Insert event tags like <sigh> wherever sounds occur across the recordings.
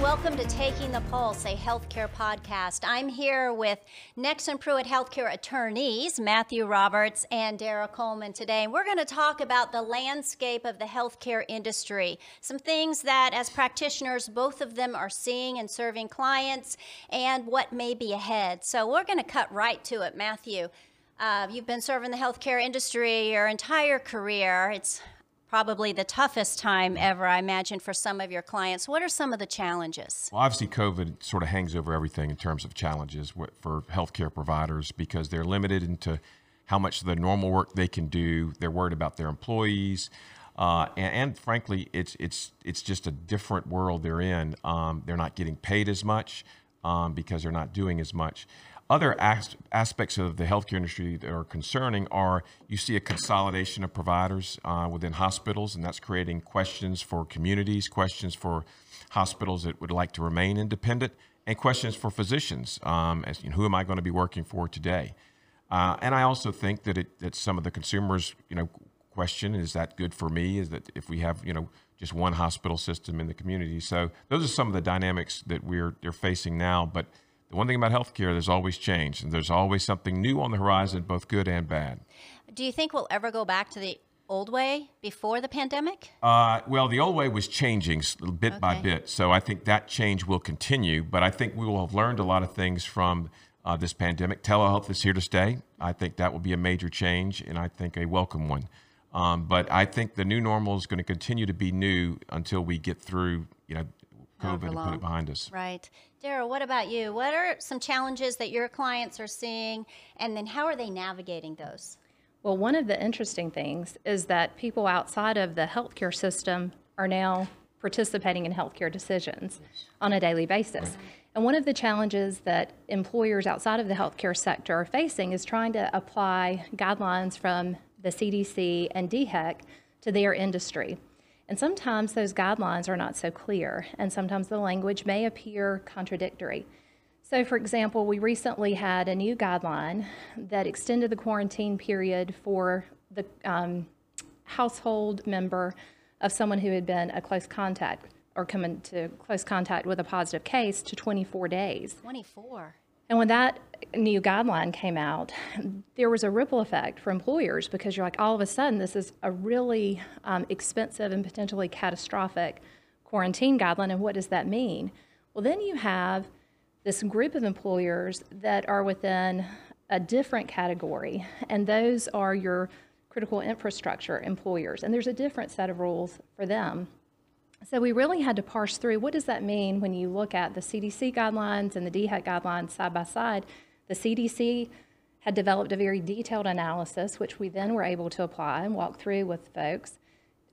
welcome to Taking the Pulse, a healthcare podcast. I'm here with Nexsen Pruet Healthcare attorneys, Matthew Roberts and Dara Coleman today. And we're going to talk about the landscape of the healthcare industry, some things that as practitioners, both of them are seeing and serving clients, and what may be ahead. So we're going to cut right to it, Matthew. Uh, you've been serving the healthcare industry your entire career. It's probably the toughest time ever, I imagine, for some of your clients. What are some of the challenges? Well, obviously, COVID sort of hangs over everything in terms of challenges for healthcare providers because they're limited into how much of the normal work they can do. They're worried about their employees. Uh, and, and, frankly, it's it's it's just a different world they're in. Um, they're not getting paid as much um, because they're not doing as much. Other as- aspects of the healthcare industry that are concerning are you see a consolidation of providers uh, within hospitals, and that's creating questions for communities, questions for hospitals that would like to remain independent, and questions for physicians um, as you know, who am I going to be working for today? Uh, and I also think that it, that some of the consumers, you know, question is that good for me? Is that if we have you know just one hospital system in the community? So those are some of the dynamics that we're they're facing now, but the one thing about healthcare, there's always change, and there's always something new on the horizon, both good and bad. Do you think we'll ever go back to the old way before the pandemic? Uh, well, the old way was changing bit okay. by bit, so I think that change will continue. But I think we will have learned a lot of things from uh, this pandemic. Telehealth is here to stay. I think that will be a major change, and I think a welcome one. Um, but I think the new normal is going to continue to be new until we get through, you know, COVID and put it behind us. Right. Dara, what about you? What are some challenges that your clients are seeing, and then how are they navigating those? Well, one of the interesting things is that people outside of the healthcare system are now participating in healthcare decisions on a daily basis. And one of the challenges that employers outside of the healthcare sector are facing is trying to apply guidelines from the CDC and DHEC to their industry. And sometimes those guidelines are not so clear, and sometimes the language may appear contradictory. So, for example, we recently had a new guideline that extended the quarantine period for the um, household member of someone who had been a close contact or come into close contact with a positive case to 24 days. 24. And when that new guideline came out, there was a ripple effect for employers because you're like, all of a sudden, this is a really um, expensive and potentially catastrophic quarantine guideline. And what does that mean? Well, then you have this group of employers that are within a different category, and those are your critical infrastructure employers. And there's a different set of rules for them. So we really had to parse through what does that mean when you look at the CDC guidelines and the DHEC guidelines side by side. The CDC had developed a very detailed analysis, which we then were able to apply and walk through with folks,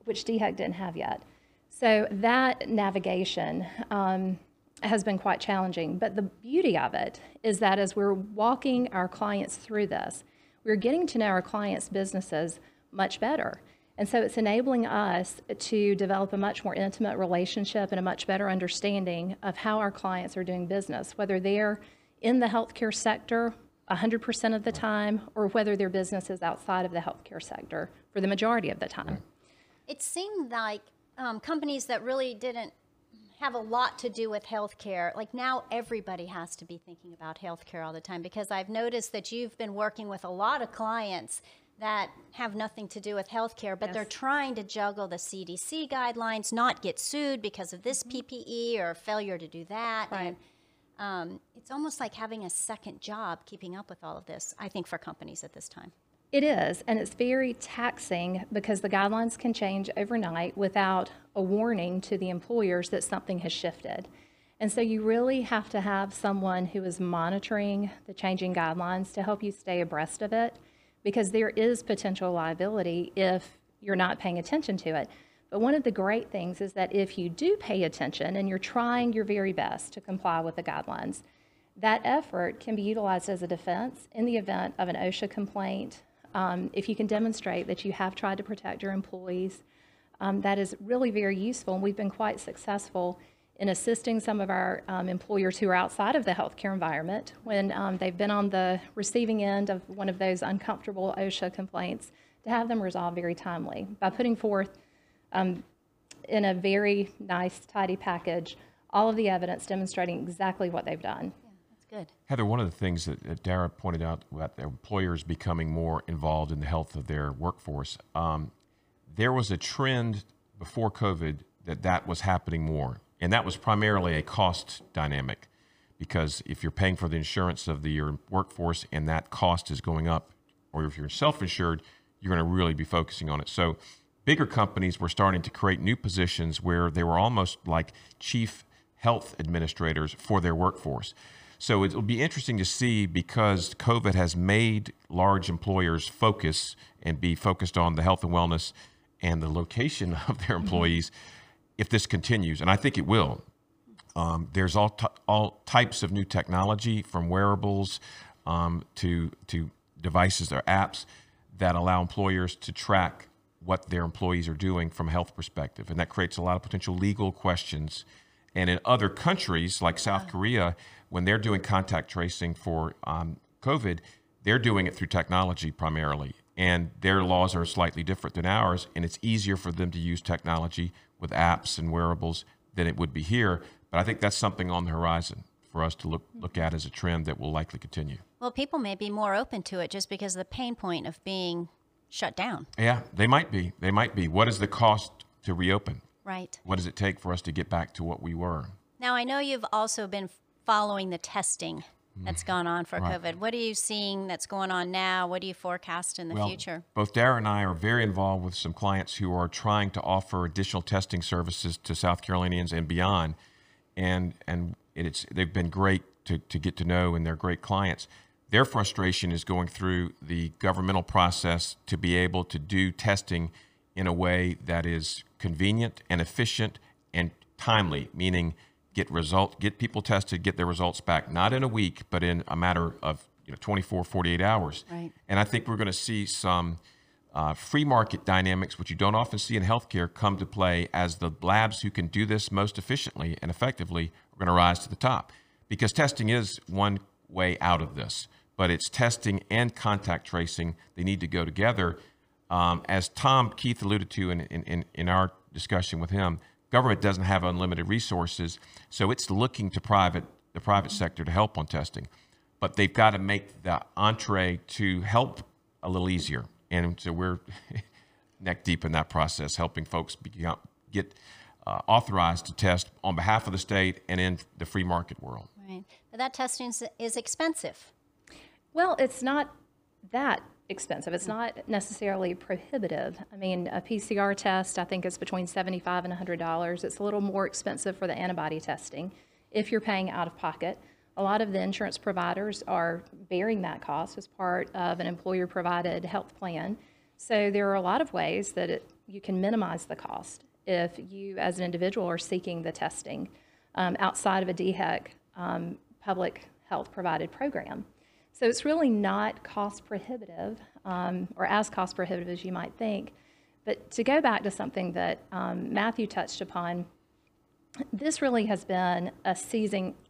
which DHEC didn't have yet. So that navigation um, has been quite challenging. But the beauty of it is that as we're walking our clients through this, we're getting to know our clients' businesses much better. And so it's enabling us to develop a much more intimate relationship and a much better understanding of how our clients are doing business, whether they're in the healthcare sector 100% of the time or whether their business is outside of the healthcare sector for the majority of the time. It seemed like um, companies that really didn't have a lot to do with healthcare. Like now, everybody has to be thinking about healthcare all the time because I've noticed that you've been working with a lot of clients that have nothing to do with healthcare, but yes. they're trying to juggle the CDC guidelines, not get sued because of this mm-hmm. PPE or failure to do that. Right. And, um, it's almost like having a second job keeping up with all of this, I think, for companies at this time. It is, and it's very taxing because the guidelines can change overnight without a warning to the employers that something has shifted. And so you really have to have someone who is monitoring the changing guidelines to help you stay abreast of it because there is potential liability if you're not paying attention to it. But one of the great things is that if you do pay attention and you're trying your very best to comply with the guidelines, that effort can be utilized as a defense in the event of an OSHA complaint. Um, if you can demonstrate that you have tried to protect your employees, um, that is really very useful. And we've been quite successful in assisting some of our um, employers who are outside of the healthcare environment when um, they've been on the receiving end of one of those uncomfortable OSHA complaints to have them resolved very timely by putting forth um, in a very nice, tidy package all of the evidence demonstrating exactly what they've done. That's good. Heather, one of the things that, that Dara pointed out about the employers becoming more involved in the health of their workforce, um, there was a trend before COVID that that was happening more, and that was primarily a cost dynamic, because if you're paying for the insurance of the, your workforce and that cost is going up, or if you're self-insured, you're going to really be focusing on it. So, bigger companies were starting to create new positions where they were almost like chief health administrators for their workforce. So it'll be interesting to see because COVID has made large employers focus and be focused on the health and wellness and the location <laughs> of their mm-hmm. employees if this continues. And I think it will. Um, there's all, t- all types of new technology from wearables um, to, to devices or apps that allow employers to track what their employees are doing from a health perspective. And that creates a lot of potential legal questions. And in other countries like South Korea, when they're doing contact tracing for um, COVID, they're doing it through technology primarily. And their laws are slightly different than ours. And it's easier for them to use technology with apps and wearables than it would be here. But I think that's something on the horizon for us to look, look at as a trend that will likely continue. Well, people may be more open to it just because of the pain point of being shut down. Yeah, they might be. They might be. What is the cost to reopen? Right. What does it take for us to get back to what we were? Now, I know you've also been following the testing that's Mm. gone on for COVID. What are you seeing that's going on now? What do you forecast in the Well, future? Both Dara and I are very involved with some clients who are trying to offer additional testing services to South Carolinians and beyond, and and it's they've been great to, to get to know, and they're great clients. Their frustration is going through the governmental process to be able to do testing in a way that is convenient and efficient and timely, meaning get result get people tested, get their results back not in a week, but in a matter of you know 24, 48 hours. Right. And I think we're going to see some uh, free market dynamics, which you don't often see in healthcare, come to play as the labs who can do this most efficiently and effectively are going to rise to the top. Because testing is one way out of this, but it's testing and contact tracing. They need to go together. Um, as Tom Keith alluded to in, in, in, in our discussion with him, government doesn't have unlimited resources, so it's looking to private the private sector to help on testing but they've got to make the entree to help a little easier. And so we're <laughs> neck deep in that process, helping folks become, get uh, authorized to test on behalf of the state and in the free market world. Right. But that testing is, is expensive. Well, it's not that expensive. It's not necessarily prohibitive. I mean, a PCR test, I think, is between 75 and $100. It's a little more expensive for the antibody testing if you're paying out of pocket. A lot of the insurance providers are bearing that cost as part of an employer provided health plan. So there are a lot of ways that it, you can minimize the cost if you, as an individual, are seeking the testing um, outside of a DHEC um, public health provided program. So it's really not cost prohibitive um, or as cost prohibitive as you might think. But to go back to something that um, Matthew touched upon, this really has been a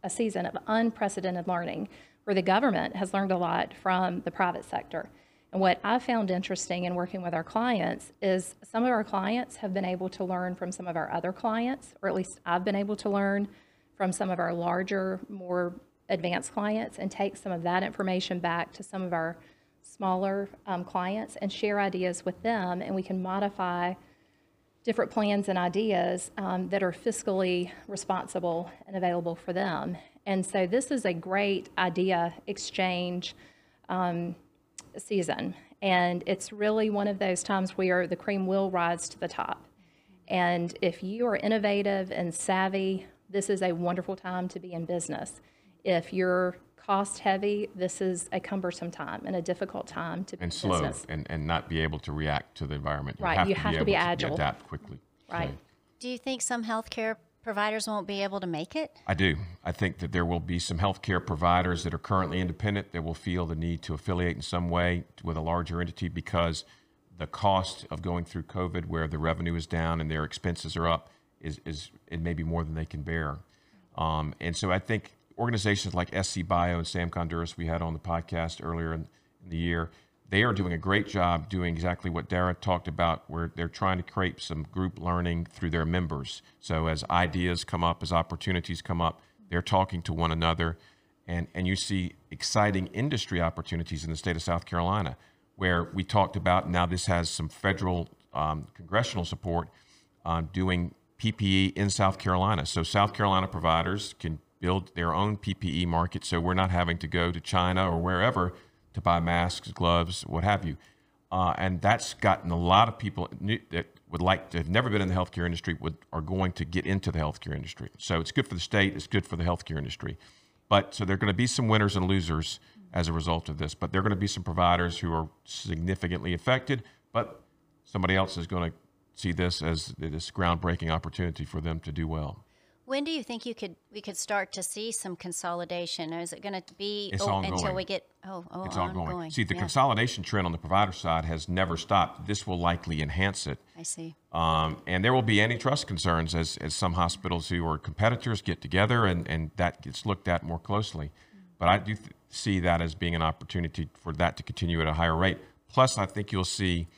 a season of unprecedented learning where the government has learned a lot from the private sector. And what I found interesting in working with our clients is some of our clients have been able to learn from some of our other clients, or at least I've been able to learn from some of our larger, more advanced clients and take some of that information back to some of our smaller um, clients and share ideas with them, and we can modify different plans and ideas um, that are fiscally responsible and available for them. And so this is a great idea exchange um, season. And it's really one of those times where the cream will rise to the top. And if you are innovative and savvy, this is a wonderful time to be in business. If you're cost heavy, this is a cumbersome time and a difficult time to be And in slow business. and, and not be able to react to the environment. Right, you have to be able agile. adapt quickly. Right. So Do you think some healthcare providers won't be able to make it? I do. I think that there will be some healthcare providers that are currently independent that will feel the need to affiliate in some way with a larger entity because the cost of going through COVID, where the revenue is down and their expenses are up, is, is it may be more than they can bear. Um, and so I think organizations like SC Bio and Sam Konduros we had on the podcast earlier in, in the year, they are doing a great job doing exactly what Dara talked about, where they're trying to create some group learning through their members. So as ideas come up, as opportunities come up, they're talking to one another, and and you see exciting industry opportunities in the state of South Carolina, where we talked about. Now this has some federal um, congressional support on doing PPE in South Carolina. So South Carolina providers can build their own PPE market, so we're not having to go to China or wherever to buy masks, gloves, what have you. Uh, and that's gotten a lot of people that would like to have never been in the healthcare industry would are going to get into the healthcare industry. So it's good for the state. It's good for the healthcare industry. But so there are going to be some winners and losers as a result of this. But there are going to be some providers who are significantly affected. But somebody else is going to see this as this groundbreaking opportunity for them to do well. When do you think you could we could start to see some consolidation? Or is it going to be oh, ongoing. until we get oh, oh It's ongoing. See, the Yeah, consolidation trend on the provider side has never stopped. This will likely enhance it. I see. Um, and there will be antitrust concerns as, as some hospitals who are competitors get together and, and that gets looked at more closely. But I do th- see that as being an opportunity for that to continue at a higher rate. Plus, I think you'll see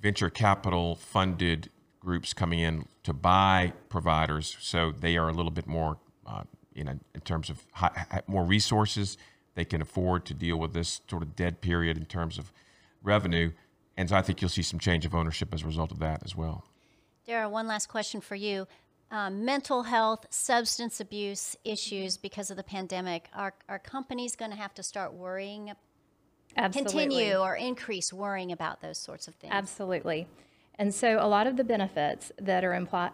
venture capital funded groups coming in to buy providers, so they are a little bit more, uh, you know, in terms of hi- hi- more resources. They can afford to deal with this sort of dead period in terms of revenue, and so I think you'll see some change of ownership as a result of that as well. Dara, one last question for you. Um, mental health, substance abuse issues because of the pandemic. Are, are companies going to have to start worrying, Absolutely. continue or increase worrying about those sorts of things? Absolutely. And so a lot of the benefits that are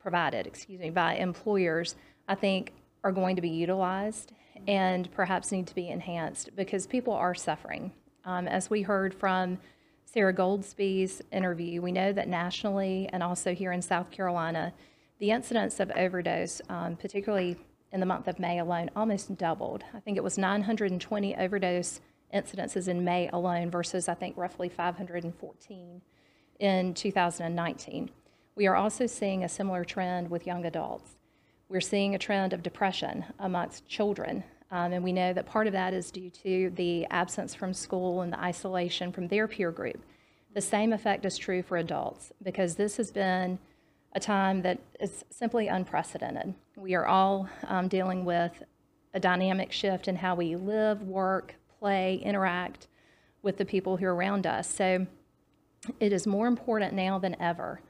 provided, excuse me, by employers, I think are going to be utilized and perhaps need to be enhanced because people are suffering. Um, as we heard from Sara Goldsby's interview, we know that nationally and also here in South Carolina, the incidence of overdose, um, particularly in the month of May alone, almost doubled. I think it was 920 overdose incidences in May alone versus I think roughly 514 in 2019. We are also seeing a similar trend with young adults. We're seeing a trend of depression amongst children, um, and we know that part of that is due to the absence from school and the isolation from their peer group. The same effect is true for adults because this has been a time that is simply unprecedented. We are all um, dealing with a dynamic shift in how we live, work, play, interact with the people who are around us. So it is more important now than ever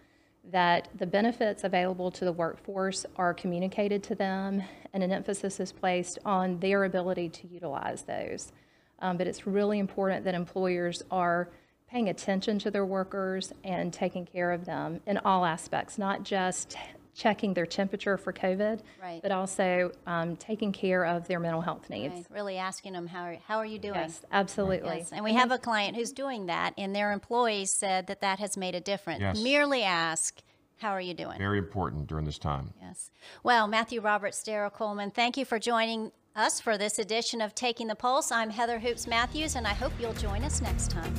that the benefits available to the workforce are communicated to them and an emphasis is placed on their ability to utilize those. Um, but it's really important that employers are paying attention to their workers and taking care of them in all aspects, not just checking their temperature for COVID, Right. but also um, taking care of their mental health needs. Right, Really asking them, how are, how are you doing? Yes, absolutely. Yes, and we have a client who's doing that, and their employees said that that has made a difference. Yes. Merely ask, how are you doing? Very important during this time. Yes. Well, Matthew Roberts, Dara Coleman, thank you for joining us for this edition of Taking the Pulse. I'm Heather Hoops Matthews, and I hope you'll join us next time.